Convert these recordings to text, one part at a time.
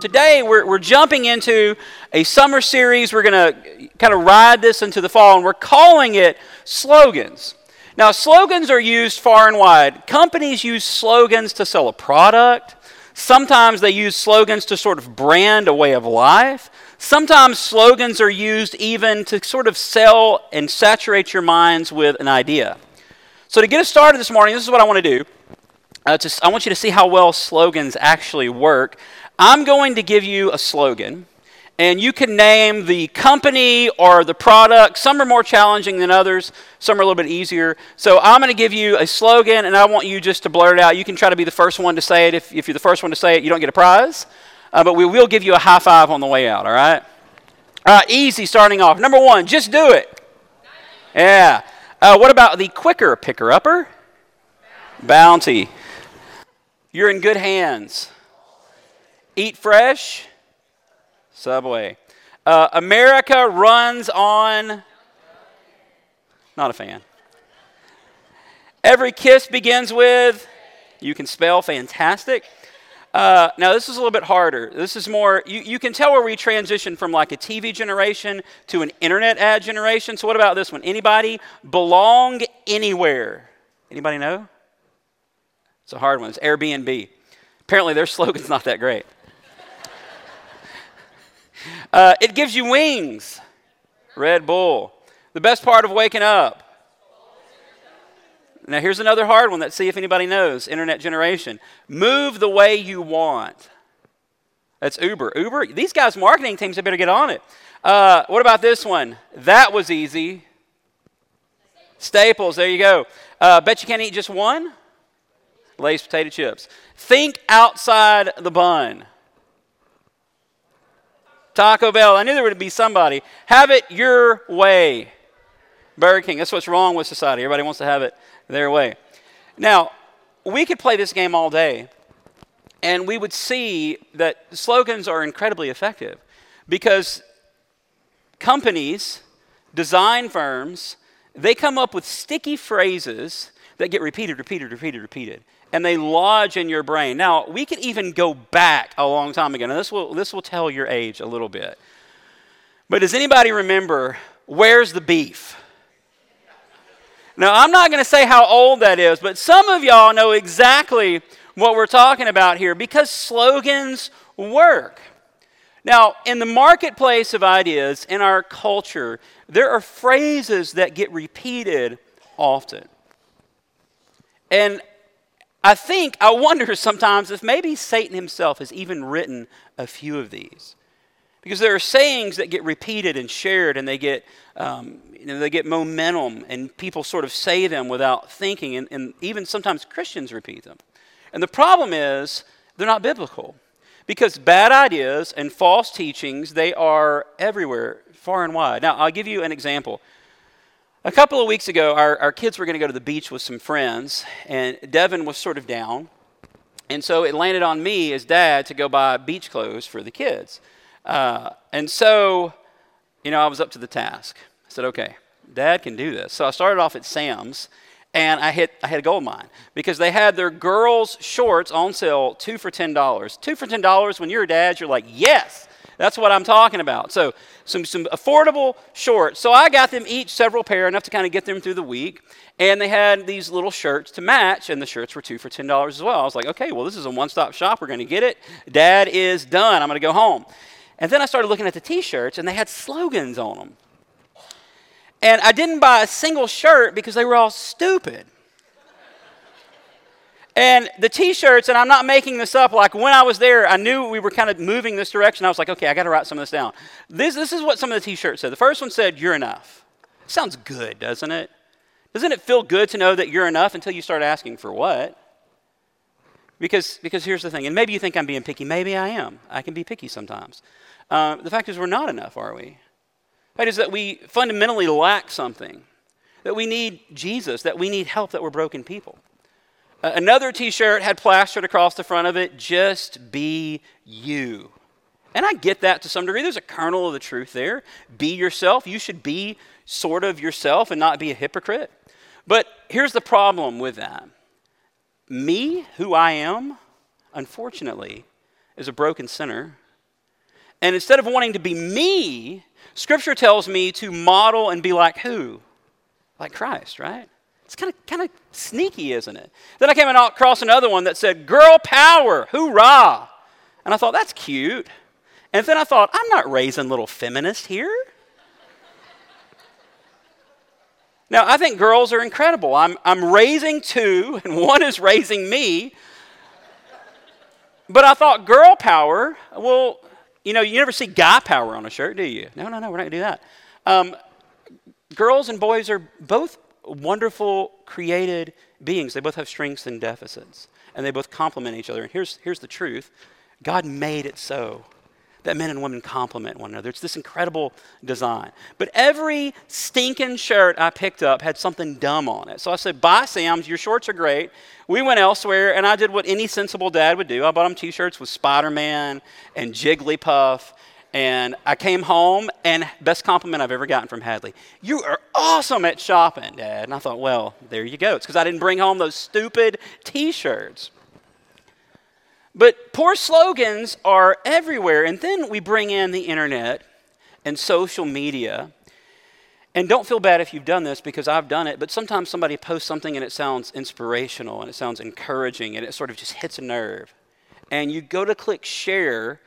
Today, we're, we're jumping into a summer series. We're going to kind of ride this into the fall, and we're calling it slogans. Now, slogans are used far and wide. Companies use slogans to sell a product. Sometimes they use slogans to sort of brand a way of life. Sometimes slogans are used even to sort of sell and saturate your minds with an idea. So, to get us started this morning, this is what I want to do. Uh, I want you to see how well slogans actually work. I'm going to give you a slogan, and you can name the company or the product. Some are more challenging than others, some are a little bit easier. So I'm going to give you a slogan, and I want you just to blurt it out. You can try to be the first one to say it. If, if you're the first one to say it, you don't get a prize, uh, but we will give you a high five on the way out, all right? All right, easy starting off. Number one, just do it. Yeah. Uh, what about the quicker picker upper? Bounty. You're in good hands. Eat fresh? Subway. Uh, America runs on. Not a fan. Every kiss begins with. You can spell fantastic. Uh, now, this is a little bit harder. This is more, you, you can tell where we transition from like a TV generation to an internet ad generation. So, what about this one? Anybody belong anywhere? Anybody know? It's a hard one. It's Airbnb. Apparently, their slogan's not that great. Uh, it gives you wings. Red Bull. The best part of waking up. Now, here's another hard one. Let's see if anybody knows. Internet generation. Move the way you want. That's Uber. Uber, these guys' marketing teams had better get on it. Uh, what about this one? That was easy. Staples, there you go. Uh, bet you can't eat just one? Lay's potato chips. Think outside the bun. Taco Bell. I knew there would be somebody. Have it your way. Burger King. That's what's wrong with society. Everybody wants to have it their way. Now, we could play this game all day, and we would see that slogans are incredibly effective because companies, design firms, they come up with sticky phrases that get repeated, repeated, repeated, repeated and they lodge in your brain. Now, we could even go back a long time ago, and this will, this will tell your age a little bit. But does anybody remember where's the beef? Now, I'm not going to say how old that is, but some of y'all know exactly what we're talking about here because slogans work. Now, in the marketplace of ideas, in our culture, there are phrases that get repeated often. And I think, I wonder sometimes if maybe Satan himself has even written a few of these. Because there are sayings that get repeated and shared, and they get, um, you know, they get momentum, and people sort of say them without thinking, and, and even sometimes Christians repeat them. And the problem is, they're not biblical. Because bad ideas and false teachings, they are everywhere, far and wide. Now, I'll give you an example. A couple of weeks ago, our, our kids were going to go to the beach with some friends, and Devin was sort of down. And so it landed on me as dad to go buy beach clothes for the kids. Uh, and so, you know, I was up to the task. I said, okay, dad can do this. So I started off at Sam's, and I hit I had a gold mine because they had their girls' shorts on sale, two for ten dollars. Two for ten dollars. When you're a dad, you're like, yes. That's what I'm talking about. So, some, some affordable shorts. So, I got them each several pair, enough to kind of get them through the week. And they had these little shirts to match, and the shirts were two for $10 as well. I was like, okay, well, this is a one stop shop. We're going to get it. Dad is done. I'm going to go home. And then I started looking at the t shirts, and they had slogans on them. And I didn't buy a single shirt because they were all stupid. And the t shirts, and I'm not making this up, like when I was there, I knew we were kind of moving this direction. I was like, okay, I got to write some of this down. This, this is what some of the t shirts said. The first one said, You're enough. Sounds good, doesn't it? Doesn't it feel good to know that you're enough until you start asking for what? Because, because here's the thing, and maybe you think I'm being picky. Maybe I am. I can be picky sometimes. Uh, the fact is, we're not enough, are we? The fact is that we fundamentally lack something, that we need Jesus, that we need help, that we're broken people. Another t shirt had plastered across the front of it, just be you. And I get that to some degree. There's a kernel of the truth there. Be yourself. You should be sort of yourself and not be a hypocrite. But here's the problem with that me, who I am, unfortunately, is a broken sinner And instead of wanting to be me, Scripture tells me to model and be like who? Like Christ, right? It's kind of kind of sneaky, isn't it? Then I came across another one that said "Girl Power, hoorah!" And I thought that's cute. And then I thought I'm not raising little feminists here. Now, I think girls are incredible. I'm, I'm raising two, and one is raising me. But I thought girl power, well, you know, you never see guy power on a shirt, do you? No, no, no, we're not going to do that. Um, girls and boys are both wonderful, created beings. They both have strengths and deficits, and they both complement each other. And here's, here's the truth God made it so that men and women complement one another. It's this incredible design. But every stinking shirt I picked up had something dumb on it. So I said, Bye, Sam's, your shorts are great. We went elsewhere, and I did what any sensible dad would do. I bought them t shirts with Spider Man and Jigglypuff. And I came home, and best compliment I've ever gotten from Hadley. You are awesome at shopping, Dad. And I thought, well, there you go. It's because I didn't bring home those stupid t shirts. But poor slogans are everywhere. And then we bring in the internet and social media. And don't feel bad if you've done this because I've done it, but sometimes somebody posts something and it sounds inspirational and it sounds encouraging and it sort of just hits a nerve. And you go to click share,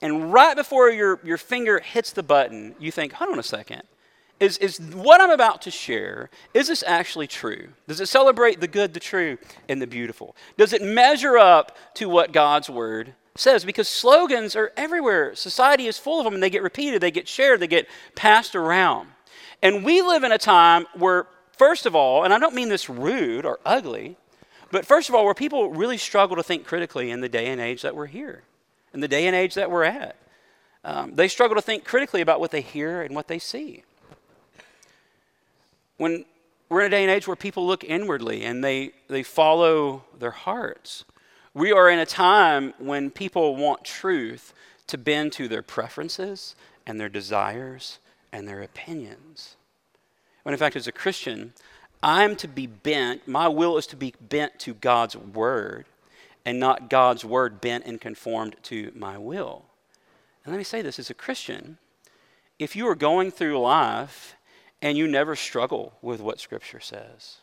and right before your, your finger hits the button, you think, hold on a second. Is, is what I'm about to share, is this actually true? Does it celebrate the good, the true, and the beautiful? Does it measure up to what God's word says? Because slogans are everywhere. Society is full of them and they get repeated, they get shared, they get passed around. And we live in a time where, first of all, and I don't mean this rude or ugly, but first of all, where people really struggle to think critically in the day and age that we're here, in the day and age that we're at. Um, they struggle to think critically about what they hear and what they see when we're in a day and age where people look inwardly and they, they follow their hearts. We are in a time when people want truth to bend to their preferences and their desires and their opinions. When in fact, as a Christian, I'm to be bent, my will is to be bent to God's word and not God's word bent and conformed to my will. And let me say this as a Christian, if you are going through life and you never struggle with what Scripture says.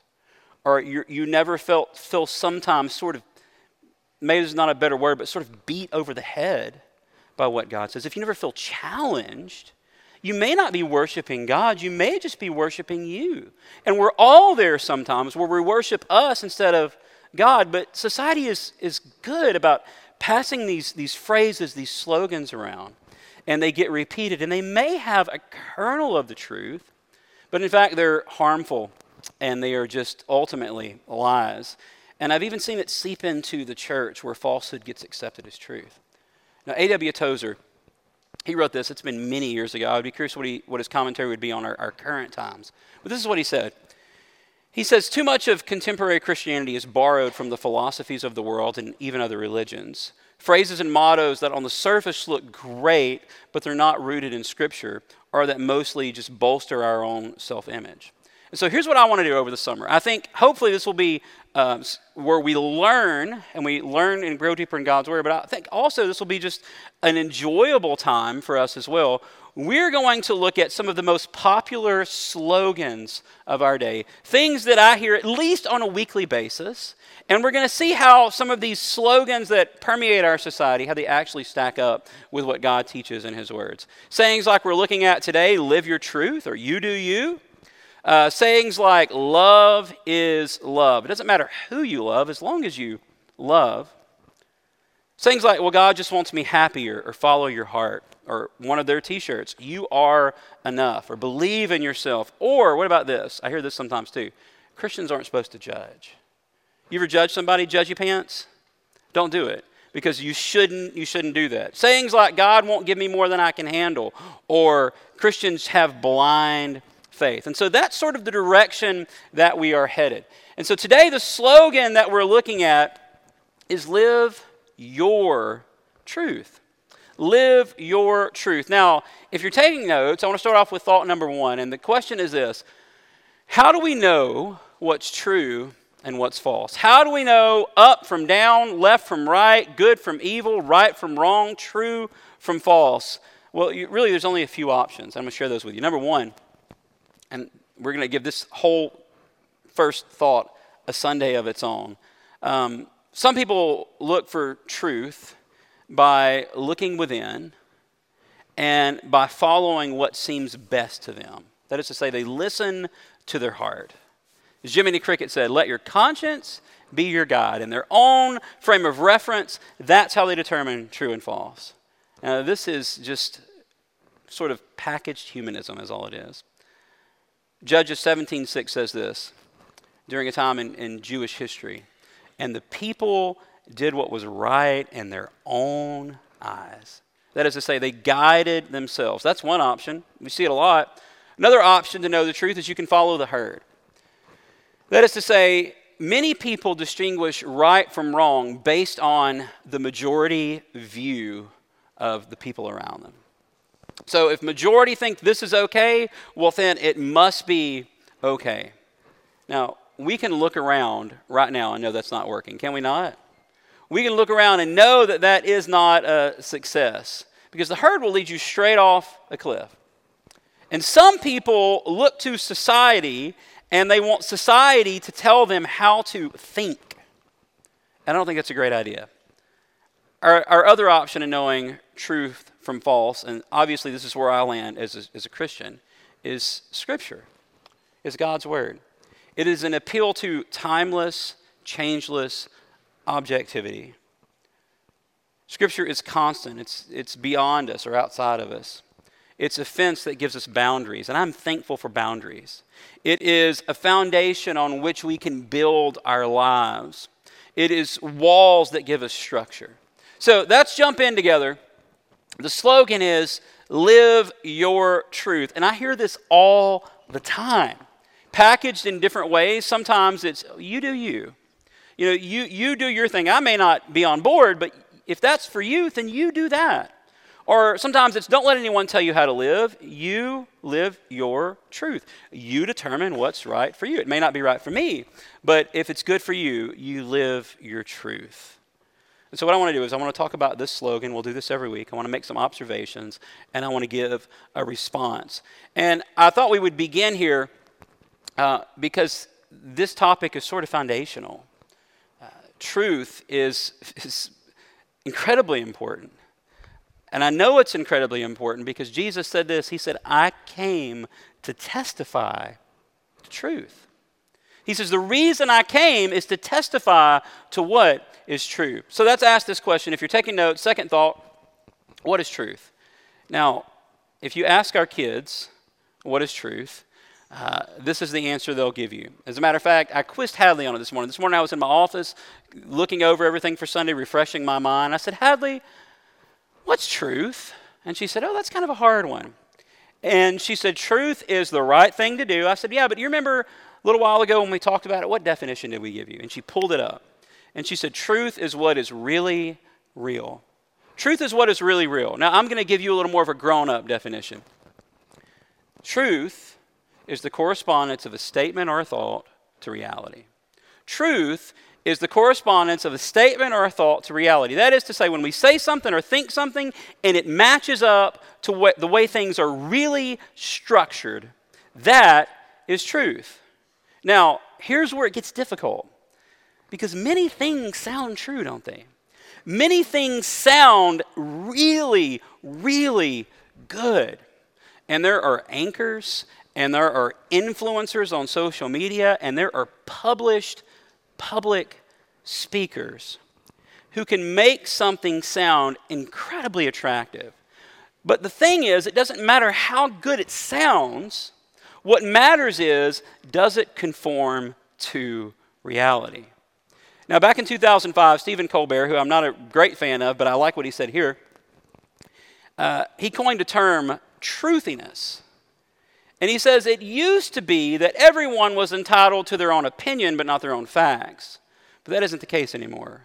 Or you, never felt, feel sometimes sort of, maybe it's not a better word, but sort of beat over the head by what God says. If you never feel challenged, you may not be worshiping God, you may just be worshiping you. And we're all there sometimes where we worship us instead of God, but society is, is good about passing these, these phrases, these slogans around, and they get repeated, and they may have a kernel of the truth, but in fact, they're harmful and they are just ultimately lies. And I've even seen it seep into the church where falsehood gets accepted as truth. Now, A.W. Tozer, he wrote this. It's been many years ago. I would be curious what, he, what his commentary would be on our, our current times. But this is what he said. He says, Too much of contemporary Christianity is borrowed from the philosophies of the world and even other religions. Phrases and mottos that on the surface look great, but they're not rooted in Scripture, or that mostly just bolster our own self image. And so here's what I want to do over the summer. I think hopefully this will be uh, where we learn and we learn and grow deeper in God's Word, but I think also this will be just an enjoyable time for us as well. We're going to look at some of the most popular slogans of our day, things that I hear at least on a weekly basis, and we're going to see how some of these slogans that permeate our society, how they actually stack up with what God teaches in His words. Sayings like we're looking at today, live your truth, or you do you. Uh, sayings like love is love. It doesn't matter who you love as long as you love. Sayings like, well, God just wants me happier, or follow your heart, or one of their t shirts, you are enough, or believe in yourself. Or, what about this? I hear this sometimes too Christians aren't supposed to judge. You ever judge somebody, judge your pants? Don't do it because you shouldn't you shouldn't do that. Sayings like God won't give me more than I can handle or Christians have blind faith. And so that's sort of the direction that we are headed. And so today the slogan that we're looking at is live your truth. Live your truth. Now, if you're taking notes, I want to start off with thought number 1 and the question is this: How do we know what's true and what's false. How do we know up from down, left from right, good from evil, right from wrong, true from false? Well, you, really, there's only a few options. I'm going to share those with you. Number one, and we're going to give this whole first thought a Sunday of its own. Um, some people look for truth by looking within and by following what seems best to them. That is to say, they listen to their heart. As Jiminy Cricket said, let your conscience be your guide. In their own frame of reference, that's how they determine true and false. Now, this is just sort of packaged humanism, is all it is. Judges 17:6 says this during a time in, in Jewish history. And the people did what was right in their own eyes. That is to say, they guided themselves. That's one option. We see it a lot. Another option to know the truth is you can follow the herd. That is to say, many people distinguish right from wrong based on the majority view of the people around them. So if majority think this is okay, well then it must be okay. Now, we can look around right now and know that's not working, can we not? We can look around and know that that is not a success because the herd will lead you straight off a cliff. And some people look to society and they want society to tell them how to think. And I don't think that's a great idea. Our, our other option in knowing truth from false, and obviously this is where I land as a, as a Christian, is Scripture, is God's Word. It is an appeal to timeless, changeless objectivity. Scripture is constant, it's, it's beyond us or outside of us. It's a fence that gives us boundaries, and I'm thankful for boundaries. It is a foundation on which we can build our lives. It is walls that give us structure. So let's jump in together. The slogan is Live Your Truth. And I hear this all the time packaged in different ways. Sometimes it's you do you. You know, you, you do your thing. I may not be on board, but if that's for you, then you do that. Or sometimes it's don't let anyone tell you how to live. You live your truth. You determine what's right for you. It may not be right for me, but if it's good for you, you live your truth. And so, what I want to do is, I want to talk about this slogan. We'll do this every week. I want to make some observations, and I want to give a response. And I thought we would begin here uh, because this topic is sort of foundational. Uh, truth is, is incredibly important. And I know it's incredibly important because Jesus said this He said, I came to testify the truth. He says, The reason I came is to testify to what is true. So let's ask this question. If you're taking notes, second thought, what is truth? Now, if you ask our kids, what is truth? Uh, this is the answer they'll give you. As a matter of fact, I quizzed Hadley on it this morning. This morning I was in my office looking over everything for Sunday, refreshing my mind. I said, Hadley, what's truth? And she said, Oh, that's kind of a hard one. And she said, Truth is the right thing to do. I said, Yeah, but you remember a little while ago when we talked about it? What definition did we give you? And she pulled it up. And she said, Truth is what is really real. Truth is what is really real. Now, I'm going to give you a little more of a grown up definition. Truth is the correspondence of a statement or a thought to reality. Truth is the correspondence of a statement or a thought to reality. That is to say, when we say something or think something and it matches up to what, the way things are really structured, that is truth. Now, here's where it gets difficult because many things sound true, don't they? Many things sound really, really good. And there are anchors and there are influencers on social media, and there are published public speakers who can make something sound incredibly attractive. But the thing is, it doesn't matter how good it sounds. What matters is, does it conform to reality? Now, back in 2005, Stephen Colbert, who I'm not a great fan of, but I like what he said here, uh, he coined a term, truthiness. And he says it used to be that everyone was entitled to their own opinion, but not their own facts. But that isn't the case anymore.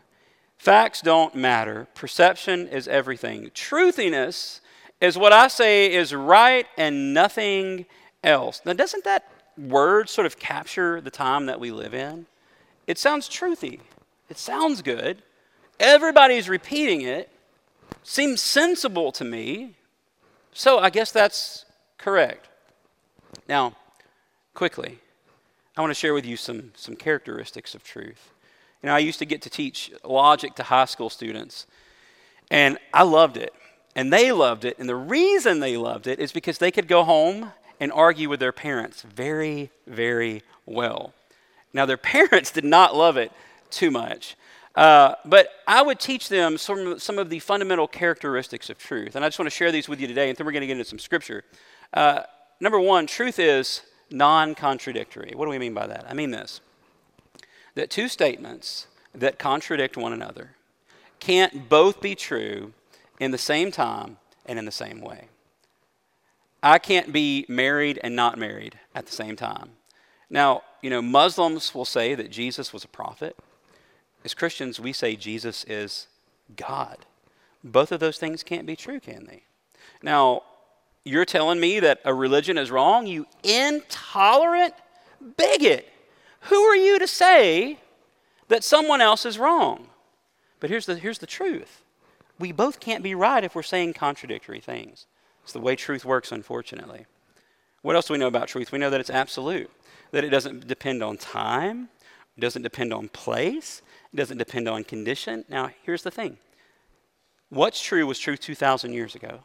Facts don't matter, perception is everything. Truthiness is what I say is right and nothing else. Now, doesn't that word sort of capture the time that we live in? It sounds truthy, it sounds good. Everybody's repeating it, seems sensible to me. so I guess that's correct. Now, quickly, I want to share with you some, some characteristics of truth. You know, I used to get to teach logic to high school students, and I loved it. And they loved it. And the reason they loved it is because they could go home and argue with their parents very, very well. Now, their parents did not love it too much. Uh, but I would teach them some, some of the fundamental characteristics of truth. And I just want to share these with you today, and then we're going to get into some scripture. Uh, number one, truth is non contradictory. What do we mean by that? I mean this that two statements that contradict one another can't both be true in the same time and in the same way. I can't be married and not married at the same time. Now, you know, Muslims will say that Jesus was a prophet. As Christians, we say Jesus is God. Both of those things can't be true, can they? Now, you're telling me that a religion is wrong, you intolerant bigot. Who are you to say that someone else is wrong? But here's the, here's the truth we both can't be right if we're saying contradictory things. It's the way truth works, unfortunately. What else do we know about truth? We know that it's absolute, that it doesn't depend on time, it doesn't depend on place, it doesn't depend on condition. Now, here's the thing what's true was true 2,000 years ago,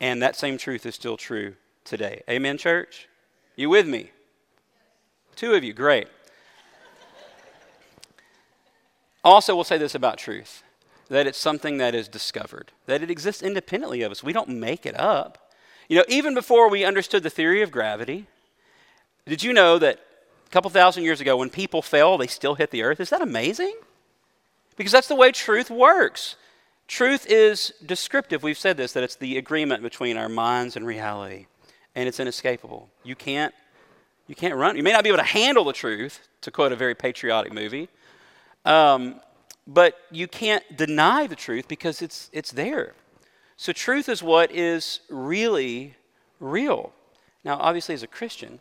and that same truth is still true today. Amen, church? You with me? Two of you, great. Also, we'll say this about truth that it's something that is discovered, that it exists independently of us. We don't make it up. You know, even before we understood the theory of gravity, did you know that a couple thousand years ago, when people fell, they still hit the earth? Is that amazing? Because that's the way truth works. Truth is descriptive. We've said this, that it's the agreement between our minds and reality, and it's inescapable. You can't, you can't run. You may not be able to handle the truth, to quote a very patriotic movie, um, but you can't deny the truth because it's, it's there. So, truth is what is really real. Now, obviously, as a Christian,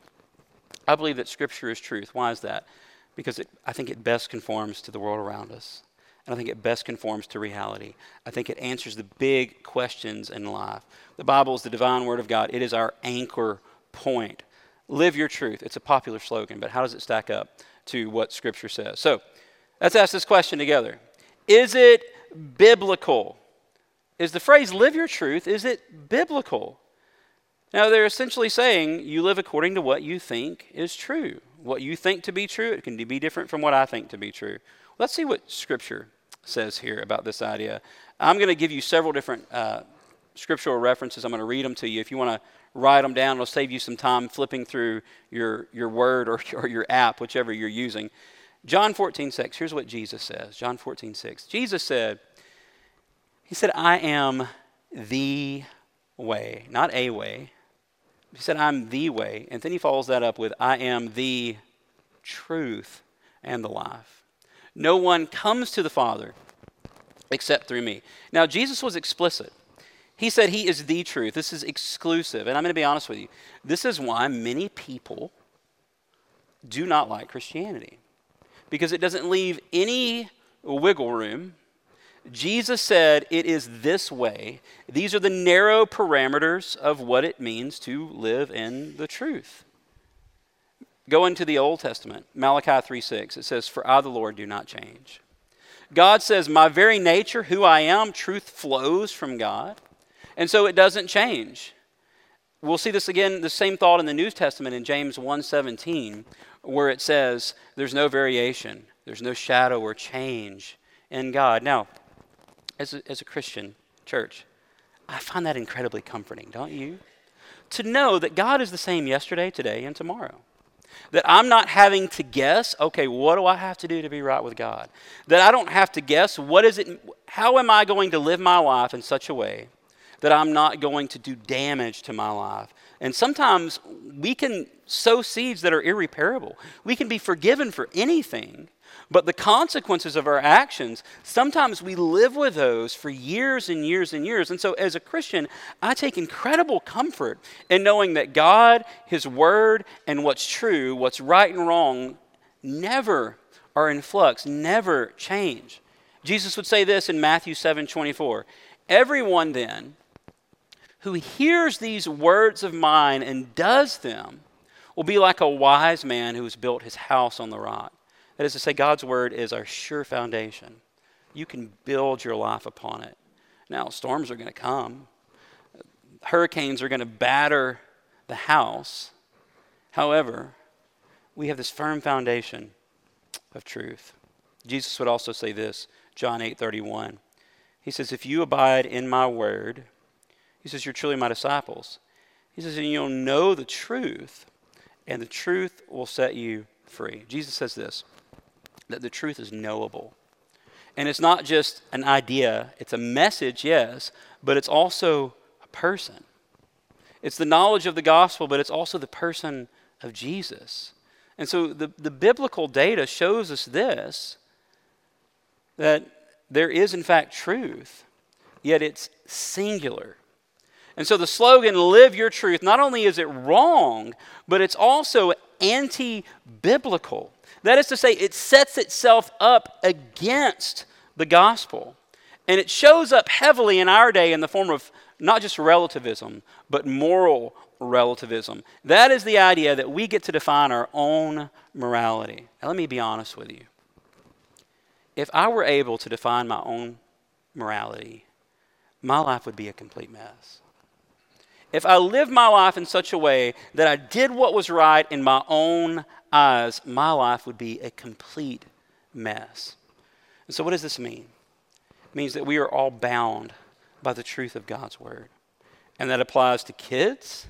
I believe that Scripture is truth. Why is that? Because it, I think it best conforms to the world around us. I think it best conforms to reality. I think it answers the big questions in life. The Bible is the divine Word of God, it is our anchor point. Live your truth. It's a popular slogan, but how does it stack up to what Scripture says? So, Let's ask this question together Is it biblical? Is the phrase live your truth, is it biblical? Now, they're essentially saying you live according to what you think is true. What you think to be true, it can be different from what I think to be true. Let's see what Scripture says here about this idea. I'm going to give you several different uh, scriptural references. I'm going to read them to you. If you want to write them down, it'll save you some time flipping through your, your word or, or your app, whichever you're using. John 14, 6, here's what Jesus says. John 14, 6. Jesus said, He said, I am the way, not a way. He said, I'm the way. And then he follows that up with, I am the truth and the life. No one comes to the Father except through me. Now, Jesus was explicit. He said he is the truth. This is exclusive. And I'm going to be honest with you. This is why many people do not like Christianity because it doesn't leave any wiggle room. Jesus said it is this way. These are the narrow parameters of what it means to live in the truth. Go into the Old Testament, Malachi 3 6. It says, For I, the Lord, do not change. God says, My very nature, who I am, truth flows from God. And so it doesn't change. We'll see this again, the same thought in the New Testament in James 1:17, where it says, There's no variation, there's no shadow or change in God. Now, as a, as a Christian church, I find that incredibly comforting, don't you? To know that God is the same yesterday, today, and tomorrow. That I'm not having to guess, okay, what do I have to do to be right with God? That I don't have to guess, what is it, how am I going to live my life in such a way that I'm not going to do damage to my life. And sometimes we can sow seeds that are irreparable. We can be forgiven for anything, but the consequences of our actions, sometimes we live with those for years and years and years. And so, as a Christian, I take incredible comfort in knowing that God, His Word, and what's true, what's right and wrong, never are in flux, never change. Jesus would say this in Matthew 7 24. Everyone then who hears these words of mine and does them will be like a wise man who has built his house on the rock. That is to say, God's word is our sure foundation. You can build your life upon it. Now, storms are going to come, hurricanes are going to batter the house. However, we have this firm foundation of truth. Jesus would also say this, John 8 31. He says, If you abide in my word, he says, You're truly my disciples. He says, And you'll know the truth, and the truth will set you free. Jesus says this that the truth is knowable. And it's not just an idea, it's a message, yes, but it's also a person. It's the knowledge of the gospel, but it's also the person of Jesus. And so the, the biblical data shows us this that there is, in fact, truth, yet it's singular. And so the slogan, Live Your Truth, not only is it wrong, but it's also anti biblical. That is to say, it sets itself up against the gospel. And it shows up heavily in our day in the form of not just relativism, but moral relativism. That is the idea that we get to define our own morality. Now, let me be honest with you. If I were able to define my own morality, my life would be a complete mess. If I lived my life in such a way that I did what was right in my own eyes, my life would be a complete mess. And so, what does this mean? It means that we are all bound by the truth of God's word. And that applies to kids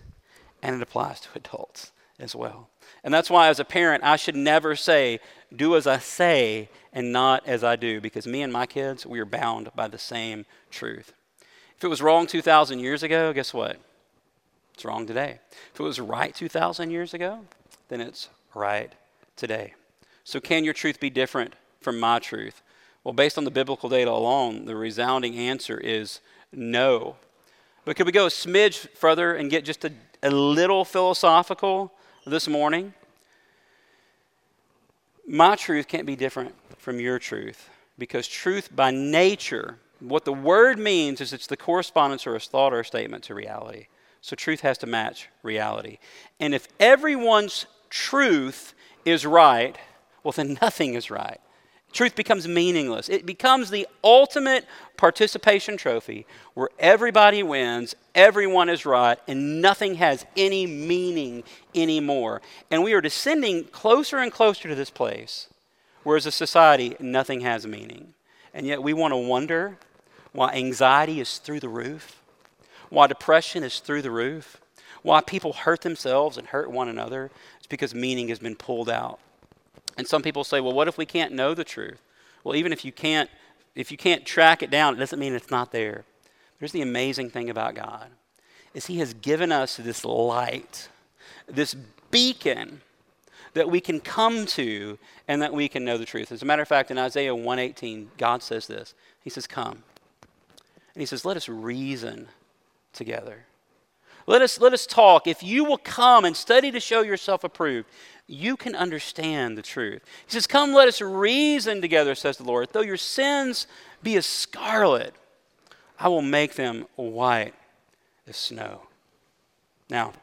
and it applies to adults as well. And that's why, as a parent, I should never say, do as I say and not as I do, because me and my kids, we are bound by the same truth. If it was wrong 2,000 years ago, guess what? It's wrong today. If it was right 2,000 years ago, then it's right today. So, can your truth be different from my truth? Well, based on the biblical data alone, the resounding answer is no. But could we go a smidge further and get just a, a little philosophical this morning? My truth can't be different from your truth because truth by nature, what the word means is it's the correspondence or a thought or a statement to reality. So truth has to match reality. And if everyone's truth is right, well, then nothing is right. Truth becomes meaningless. It becomes the ultimate participation trophy where everybody wins, everyone is right, and nothing has any meaning anymore. And we are descending closer and closer to this place where, as a society, nothing has meaning. And yet we want to wonder why anxiety is through the roof, why depression is through the roof, why people hurt themselves and hurt one another. It's because meaning has been pulled out. And some people say, well, what if we can't know the truth? Well, even if you can't, if you can't track it down, it doesn't mean it's not there. Here's the amazing thing about God is he has given us this light, this beacon that we can come to and that we can know the truth. As a matter of fact, in Isaiah 118, God says this. He says, Come. And he says, Let us reason together. Let us, let us talk. If you will come and study to show yourself approved, you can understand the truth. He says, Come, let us reason together, says the Lord. Though your sins be as scarlet, I will make them white as snow. Now,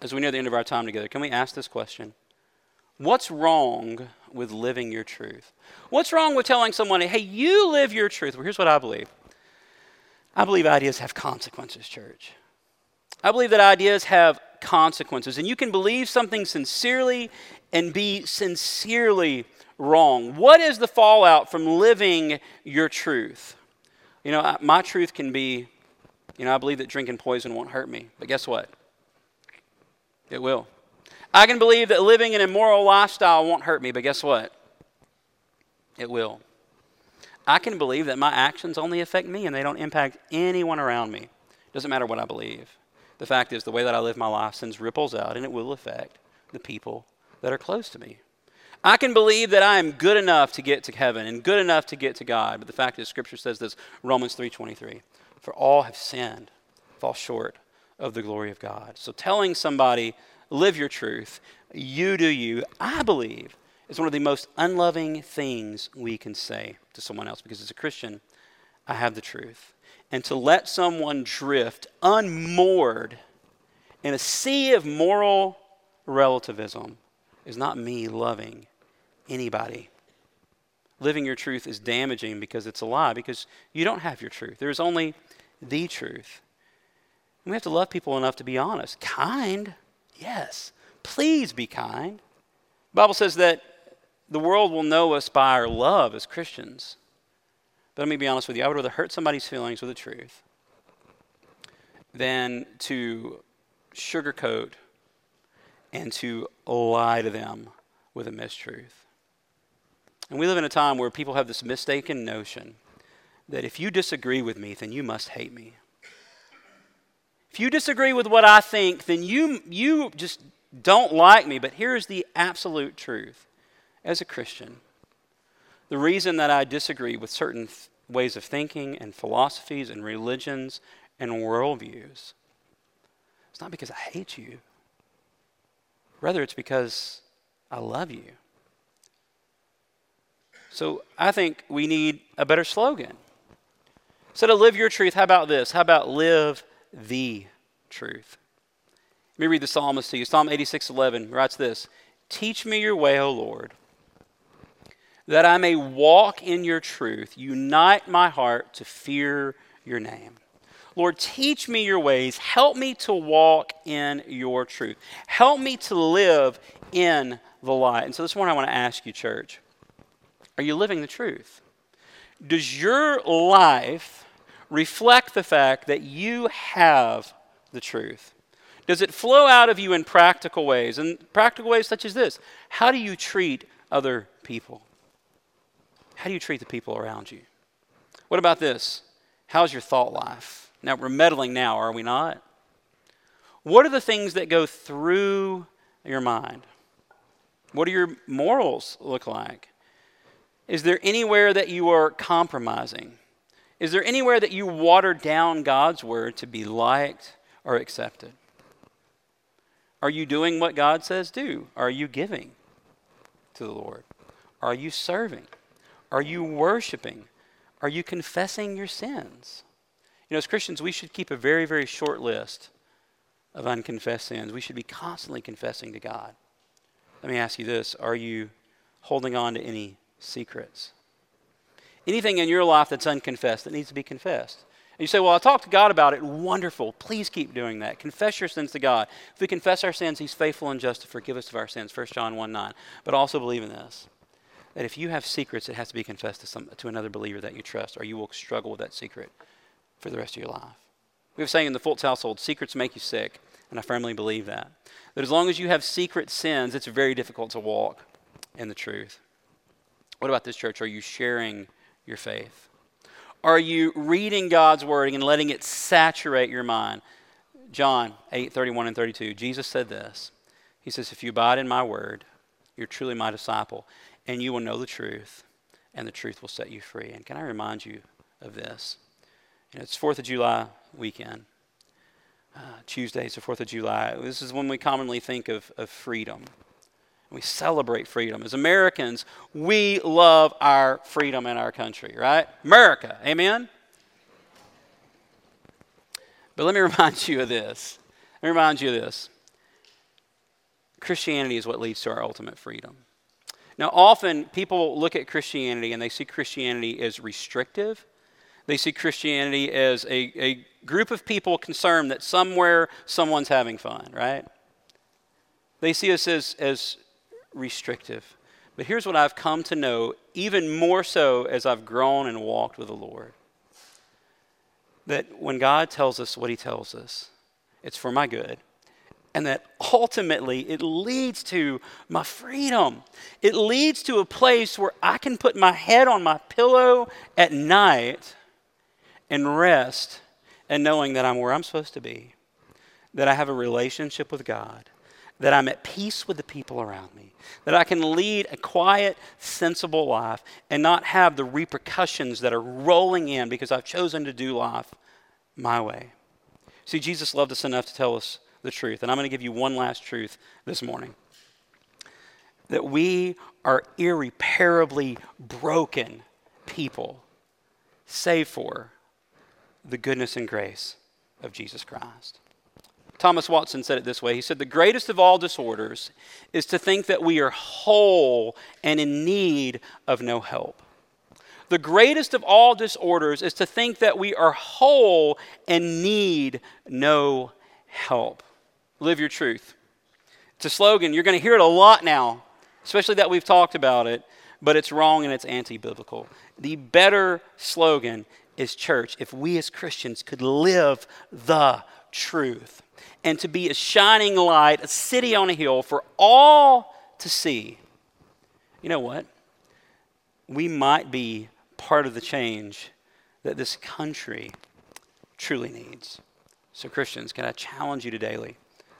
as we near the end of our time together, can we ask this question? What's wrong with living your truth? What's wrong with telling someone, hey, you live your truth? Well, here's what I believe I believe ideas have consequences, church. I believe that ideas have consequences. And you can believe something sincerely and be sincerely wrong. What is the fallout from living your truth? You know, my truth can be, you know, I believe that drinking poison won't hurt me. But guess what? It will. I can believe that living an immoral lifestyle won't hurt me. But guess what? It will. I can believe that my actions only affect me and they don't impact anyone around me. Doesn't matter what I believe. The fact is, the way that I live my life sends ripples out, and it will affect the people that are close to me. I can believe that I am good enough to get to heaven and good enough to get to God, but the fact is, Scripture says this, Romans 3.23, for all have sinned, fall short of the glory of God. So telling somebody, live your truth, you do you, I believe, is one of the most unloving things we can say to someone else, because as a Christian, I have the truth. and to let someone drift unmoored in a sea of moral relativism is not me loving anybody. Living your truth is damaging because it's a lie, because you don't have your truth. There's only the truth. And we have to love people enough to be honest. Kind, yes. Please be kind. The Bible says that the world will know us by our love as Christians. But let me be honest with you, I would rather hurt somebody's feelings with the truth than to sugarcoat and to lie to them with a mistruth. And we live in a time where people have this mistaken notion that if you disagree with me, then you must hate me. If you disagree with what I think, then you, you just don't like me. But here's the absolute truth as a Christian the reason that I disagree with certain th- ways of thinking and philosophies and religions and worldviews, it's not because I hate you. Rather, it's because I love you. So I think we need a better slogan. Instead of live your truth, how about this? How about live the truth? Let me read the psalmist to you. Psalm 86 11 writes this Teach me your way, O Lord, that I may walk in your truth. Unite my heart to fear your name. Lord, teach me your ways. Help me to walk in your truth. Help me to live in the light. And so this morning I want to ask you, church, are you living the truth? Does your life reflect the fact that you have the truth? Does it flow out of you in practical ways? And practical ways such as this How do you treat other people? How do you treat the people around you? What about this? How's your thought life? Now, we're meddling now, are we not? What are the things that go through your mind? What do your morals look like? Is there anywhere that you are compromising? Is there anywhere that you water down God's word to be liked or accepted? Are you doing what God says do? Are you giving to the Lord? Are you serving? Are you worshiping? Are you confessing your sins? You know, as Christians, we should keep a very, very short list of unconfessed sins. We should be constantly confessing to God. Let me ask you this Are you holding on to any secrets? Anything in your life that's unconfessed that needs to be confessed? And you say, Well, I talked to God about it. Wonderful. Please keep doing that. Confess your sins to God. If we confess our sins, He's faithful and just to forgive us of our sins. 1 John 1 9. But also believe in this that if you have secrets, it has to be confessed to, some, to another believer that you trust, or you will struggle with that secret for the rest of your life. We have saying in the Fultz household, secrets make you sick, and I firmly believe that. That as long as you have secret sins, it's very difficult to walk in the truth. What about this church? Are you sharing your faith? Are you reading God's word and letting it saturate your mind? John 8, 31 and 32, Jesus said this. He says, If you abide in my word, you're truly my disciple and you will know the truth, and the truth will set you free. And can I remind you of this? You know, it's 4th of July weekend. Uh, Tuesday is the 4th of July. This is when we commonly think of, of freedom. We celebrate freedom. As Americans, we love our freedom in our country, right? America, amen? But let me remind you of this. Let me remind you of this. Christianity is what leads to our ultimate freedom. Now, often people look at Christianity and they see Christianity as restrictive. They see Christianity as a, a group of people concerned that somewhere someone's having fun, right? They see us as, as restrictive. But here's what I've come to know, even more so as I've grown and walked with the Lord that when God tells us what He tells us, it's for my good and that ultimately it leads to my freedom. It leads to a place where I can put my head on my pillow at night and rest and knowing that I'm where I'm supposed to be, that I have a relationship with God, that I'm at peace with the people around me, that I can lead a quiet, sensible life and not have the repercussions that are rolling in because I've chosen to do life my way. See, Jesus loved us enough to tell us the truth. And I'm going to give you one last truth this morning that we are irreparably broken people, save for the goodness and grace of Jesus Christ. Thomas Watson said it this way He said, The greatest of all disorders is to think that we are whole and in need of no help. The greatest of all disorders is to think that we are whole and need no help. Live your truth. It's a slogan. You're going to hear it a lot now, especially that we've talked about it, but it's wrong and it's anti biblical. The better slogan is church if we as Christians could live the truth and to be a shining light, a city on a hill for all to see. You know what? We might be part of the change that this country truly needs. So, Christians, can I challenge you to daily,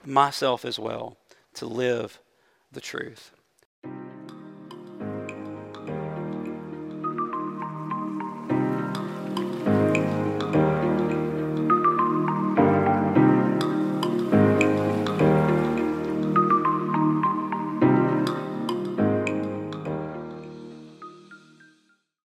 myself as well, to live the truth?